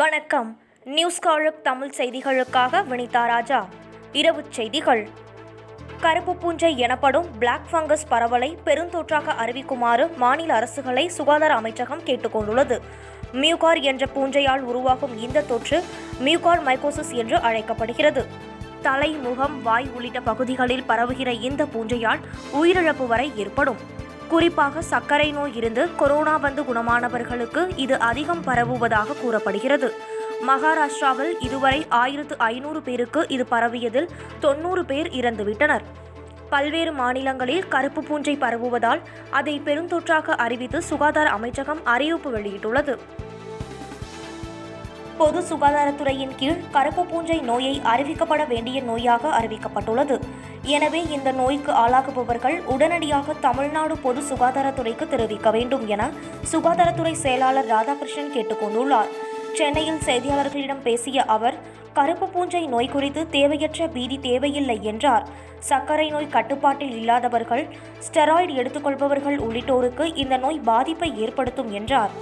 வணக்கம். நியூஸ் காலுக் தமிழ் செய்திகளுக்காக வினிதா ராஜா. இரவுச் செய்திகள். கருப்பு பூஞ்சை எனப்படும் பிளாக் ஃபங்கஸ் பரவலை பெருந்தொற்றாக அறிவிக்குமாறு மாநில அரசுகளை சுகாதார அமைச்சகம் கேட்டுக்கொண்டுள்ளது. மியூகார் என்ற பூஞ்சையால் உருவாகும் இந்த தொற்று மியூகார் மைக்கோசிஸ் என்று அழைக்கப்படுகிறது. தலை முகம் வாய் உள்ளிட்ட பகுதிகளில் பரவுகிற இந்த பூஞ்சையால் உயிரிழப்பு வரை ஏற்படும். குறிப்பாக சர்க்கரை நோய் இருந்து கொரோனா வந்து குணமானவர்களுக்கு இது அதிகம் பரவுவதாக கூறப்படுகிறது. மகாராஷ்டிராவில் இதுவரை ஆயிரத்து ஐநூறு பேருக்கு இது பரவியதில் தொண்ணூறு பேர் இறந்துவிட்டனர். பல்வேறு மாநிலங்களில் கருப்பு பூஞ்சை பரவுவதால் அதை பெருந்தொற்றாக அறிவித்து சுகாதார அமைச்சகம் அறிவிப்பு வெளியிட்டுள்ளது. பொது சுகாதாரத்துறையின் கீழ் கருப்பு பூஞ்சை நோயை அறிவிக்கப்பட வேண்டிய நோயாக அறிவிக்கப்பட்டுள்ளது. எனவே இந்த நோய்க்கு ஆளாகுபவர்கள் உடனடியாக தமிழ்நாடு பொது சுகாதாரத்துறைக்கு தெரிவிக்க வேண்டும் என சுகாதாரத்துறை செயலாளர் ராதாகிருஷ்ணன் கேட்டுக்கொண்டுள்ளார். சென்னையில் செய்தியாளர்களிடம் பேசிய அவர் கருப்பு பூஞ்சை நோய் குறித்து தேவையற்ற பீதி தேவையில்லை என்றார். சர்க்கரை நோய் கட்டுப்பாட்டில் இல்லாதவர்கள் ஸ்டெராய்டு எடுத்துக்கொள்பவர்கள் உள்ளிட்டோருக்கு இந்த நோய் பாதிப்பை ஏற்படுத்தும் என்றார்.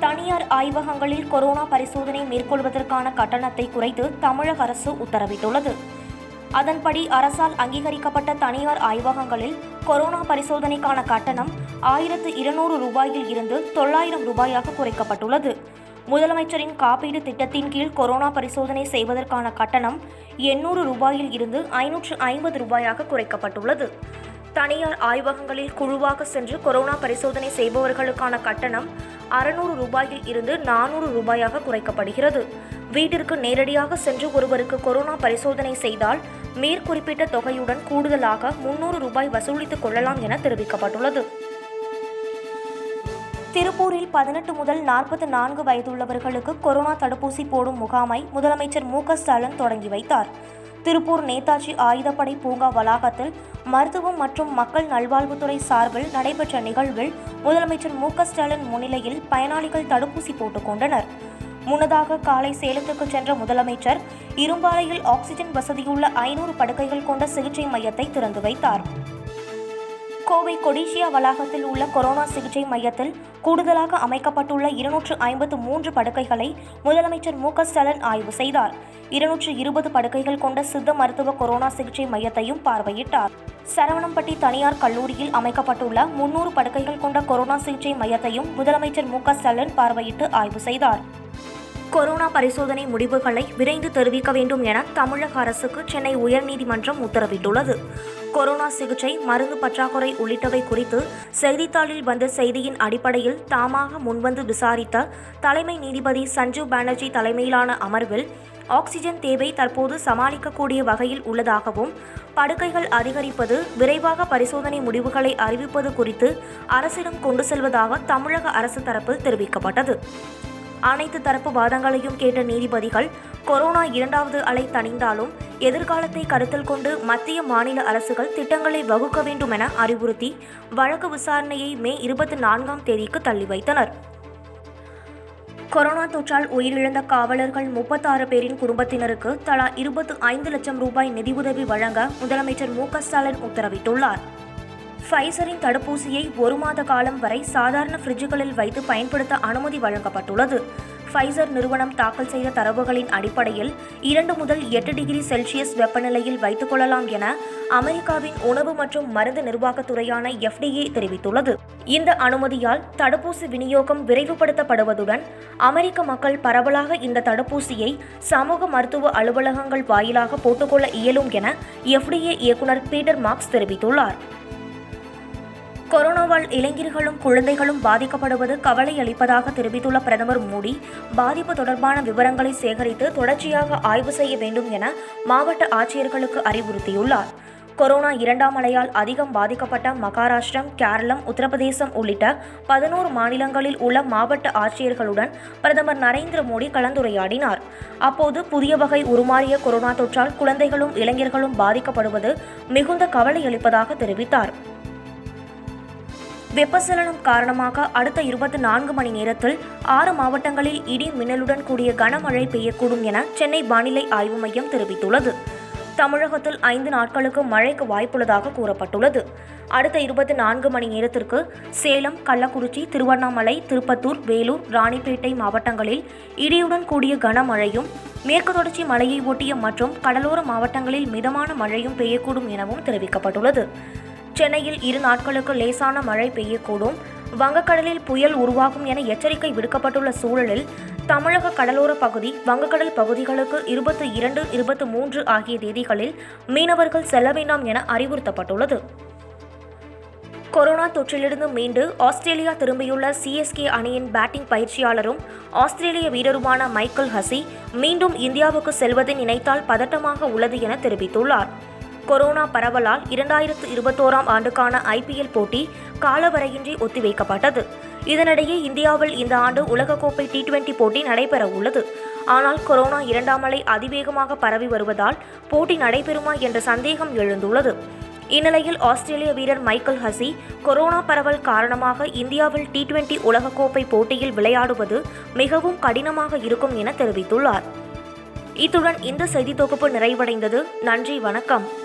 தனியார் ஆய்வகங்களில் கொரோனா பரிசோதனை மேற்கொள்வதற்கான கட்டணத்தை குறைத்து தமிழக அரசு உத்தரவிட்டுள்ளது. அதன்படி அரசால் அங்கீகரிக்கப்பட்ட தனியார் ஆய்வகங்களில் கொரோனா பரிசோதனைக்கான கட்டணம் ஆயிரத்து இருநூறு ரூபாயில் இருந்து தொள்ளாயிரம் ரூபாயாக குறைக்கப்பட்டுள்ளது. முதலமைச்சரின் காப்பீடு திட்டத்தின் கீழ் கொரோனா பரிசோதனை செய்வதற்கான கட்டணம் எண்ணூறு ரூபாயில் இருந்து ஐநூற்று ஐம்பது ரூபாயாக குறைக்கப்பட்டுள்ளது. தனியார் ஆய்வகங்களில் குழுவாக சென்று கொரோனா பரிசோதனை செய்பவர்களுக்கான கட்டணம் அறுநூறு ரூபாயில் இருந்து நானூறு ரூபாயாக குறைக்கப்படுகிறது. வீட்டிற்கு நேரடியாக சென்று ஒருவருக்கு கொரோனா பரிசோதனை செய்தால் மேற்குறிப்பிட்ட தொகையுடன் கூடுதலாக முன்னூறு ரூபாய் வசூலித்துக் கொள்ளலாம் என தெரிவிக்கப்பட்டுள்ளது. திருப்பூரில் பதினெட்டு முதல் நாற்பத்தி நான்கு வயதுள்ளவர்களுக்கு கொரோனா தடுப்பூசி போடும் முகாமை முதலமைச்சர் மு க ஸ்டாலின் தொடங்கி வைத்தார். திருப்பூர் நேதாஜி ஆயுதப்படை பூங்கா வளாகத்தில் மருத்துவம் மற்றும் மக்கள் நல்வாழ்வுத்துறை சார்பில் நடைபெற்ற நிகழ்வில் முதலமைச்சர் மு க ஸ்டாலின் முன்னிலையில் பயனாளிகள் தடுப்பூசி போட்டுக் கொண்டனர். முன்னதாக காலை சேலத்துக்கு சென்ற முதலமைச்சர் இரும்பாலையில் ஆக்சிஜன் வசதியுள்ள ஐநூறு படுக்கைகள் கொண்ட சிகிச்சை மையத்தை திறந்து வைத்தார். கோவை கொடிஷியா வளாகத்தில் உள்ள கொரோனா சிகிச்சை மையத்தில் கூடுதலாக அமைக்கப்பட்டுள்ள இருநூற்று ஐம்பத்து மூன்று படுக்கைகளை முதலமைச்சர் மு ஸ்டாலின் ஆய்வு செய்தார். இருநூற்று இருபது படுக்கைகள் கொண்ட சித்த மருத்துவ கொரோனா சிகிச்சை மையத்தையும் பார்வையிட்டார். சரவணம்பட்டி தனியார் கல்லூரியில் அமைக்கப்பட்டுள்ள முன்னூறு படுக்கைகள் கொண்ட கொரோனா சிகிச்சை மையத்தையும் முதலமைச்சர் மு ஸ்டாலின் பார்வையிட்டு ஆய்வு செய்தார். கொரோனா பரிசோதனை முடிவுகளை விரைந்து தெரிவிக்க வேண்டும் என தமிழக அரசுக்கு சென்னை உயர்நீதிமன்றம் உத்தரவிட்டுள்ளது. கொரோனா சிகிச்சை மருந்து பற்றாக்குறை உள்ளிட்டவை குறித்து செய்தித்தாளில் வந்த செய்தியின் அடிப்படையில் தாமாக முன்வந்து விசாரித்த தலைமை நீதிபதி சஞ்சீவ் பானர்ஜி தலைமையிலான அமர்வில் ஆக்சிஜன் தேவை தற்போது சமாளிக்கக்கூடிய வகையில் உள்ளதாகவும் படுக்கைகள் அதிகரிப்பது விரைவாக பரிசோதனை முடிவுகளை அறிவிப்பது குறித்து அரசிடம் கொண்டு செல்வதாக தமிழக அரசு தரப்பில் தெரிவிக்கப்பட்டது. அனைத்து தரப்பு வாதங்களையும் கேட்ட நீதிபதிகள் கொரோனா இரண்டாவது அலை தணிந்தாலும் எதிர்காலத்தை கருத்தில் கொண்டு மத்திய மாநில அரசுகள் திட்டங்களை வகுக்க வேண்டும் என அறிவுறுத்தி வழக்கு விசாரணையை மே இருபத்தி நான்காம் தேதிக்கு தள்ளி வைத்தனர். கொரோனா தொற்றால் உயிரிழந்த காவலர்கள் முப்பத்தாறு பேரின் குடும்பத்தினருக்கு தலா இருபத்து ஐந்து லட்சம் ரூபாய் நிதியுதவி வழங்க முதலமைச்சர் மு ஸ்டாலின் உத்தரவிட்டுள்ளார். ஃபைசரின் தடுப்பூசியை ஒரு மாத காலம் வரை சாதாரண ஃப்ரிட்ஜுகளில் வைத்து பயன்படுத்த அனுமதி வழங்கப்பட்டுள்ளது. ஃபைசர் நிறுவனம் தாக்கல் செய்த தரவுகளின் அடிப்படையில் இரண்டு முதல் எட்டு டிகிரி செல்சியஸ் வெப்பநிலையில் வைத்துக் கொள்ளலாம் என அமெரிக்காவின் உணவு மற்றும் மருந்து நிர்வாகத்துறையான எஃப்டிஏ தெரிவித்துள்ளது. இந்த அனுமதியால் தடுப்பூசி விநியோகம் விரைவுபடுத்தப்படுவதுடன் அமெரிக்க மக்கள் பரவலாக இந்த தடுப்பூசியை சமூக மருத்துவ அலுவலகங்கள் வாயிலாக போட்டுக்கொள்ள இயலும் என எஃப்டிஏ இயக்குநர் பீட்டர் மார்க்ஸ் தெரிவித்துள்ளார். கொரோனாவால் இளைஞர்களும் குழந்தைகளும் பாதிக்கப்படுவது கவலை அளிப்பதாக தெரிவித்துள்ள பிரதமர் மோடி பாதிப்பு தொடர்பான விவரங்களை சேகரித்து தொடர்ச்சியாக ஆய்வு செய்ய வேண்டும் என மாவட்ட ஆட்சியர்களுக்கு அறிவுறுத்தியுள்ளார். கொரோனா இரண்டாம் அலையால் அதிகம் பாதிக்கப்பட்ட மகாராஷ்டிரம் கேரளம் உத்தரப்பிரதேசம் உள்ளிட்ட பதினோரு மாநிலங்களில் உள்ள மாவட்ட ஆட்சியர்களுடன் பிரதமர் நரேந்திர மோடி கலந்துரையாடினார். அப்போது புதிய வகை உருமாறிய கொரோனா தொற்றால் குழந்தைகளும் இளைஞர்களும் பாதிக்கப்படுவது மிகுந்த கவலை அளிப்பதாக தெரிவித்தார். வெப்பசலனம் காரணமாக அடுத்த இருபத்தி நான்கு மணி நேரத்தில் ஆறு மாவட்டங்களில் இடி மின்னலுடன் கூடிய கனமழை பெய்யக்கூடும் என சென்னை வானிலை ஆய்வு மையம் தெரிவித்துள்ளது. தமிழகத்தில் ஐந்து நாட்களுக்கு மழைக்கு வாய்ப்புள்ளதாக கூறப்பட்டுள்ளது. அடுத்த இருபத்தி நான்கு மணி நேரத்திற்கு சேலம் கள்ளக்குறிச்சி திருவண்ணாமலை திருப்பத்தூர் வேலூர் ராணிப்பேட்டை மாவட்டங்களில் இடியுடன் கூடிய கனமழையும் மேற்கு தொடர்ச்சி மலையை ஒட்டிய மற்றும் கடலோர மாவட்டங்களில் மிதமான மழையும் பெய்யக்கூடும் எனவும் தெரிவிக்கப்பட்டுள்ளது. சென்னையில் இரு நாட்களுக்கு லேசான மழை பெய்யக்கூடும். வங்கக்கடலில் புயல் உருவாகும் என எச்சரிக்கை விடுக்கப்பட்டுள்ள சூழலில் தமிழக கடலோர பகுதி வங்கக்கடல் பகுதிகளுக்கு இருபத்தி இரண்டு இருபத்தி மூன்று ஆகிய தேதிகளில் மீனவர்கள் செல்ல வேண்டாம் என அறிவுறுத்தப்பட்டுள்ளது. கொரோனா தொற்றிலிருந்து மீண்டு ஆஸ்திரேலியா திரும்பியுள்ள சிஎஸ்கே அணியின் பேட்டிங் பயிற்சியாளரும் ஆஸ்திரேலிய வீரருமான மைக்கேல் ஹசி மீண்டும் இந்தியாவுக்கு செல்வதை நினைத்தால் பதட்டமாக உள்ளது என தெரிவித்துள்ளார். கொரோனா பரவலால் இரண்டாயிரத்து இருபத்தோராம் ஆண்டுக்கான ஐபிஎல் போட்டி காலவரையின்றி ஒத்திவைக்கப்பட்டது. இதனிடையே இந்தியாவில் இந்த ஆண்டு உலகக்கோப்பை டி டுவெண்டி போட்டி நடைபெற உள்ளது ஆனால் கொரோனா இரண்டாம் அலை அதிவேகமாக பரவி வருவதால் போட்டி நடைபெறுமா என்ற சந்தேகம் எழுந்துள்ளது. இந்நிலையில் ஆஸ்திரேலிய வீரர் மைக்கேல் ஹசி கொரோனா பரவல் காரணமாக இந்தியாவில் டி டுவெண்டி உலகக்கோப்பை போட்டியில் விளையாடுவது மிகவும் கடினமாக இருக்கும் என தெரிவித்துள்ளார். இத்துடன் இந்த செய்தி தொகுப்பு நிறைவடைந்தது. நன்றி வணக்கம்.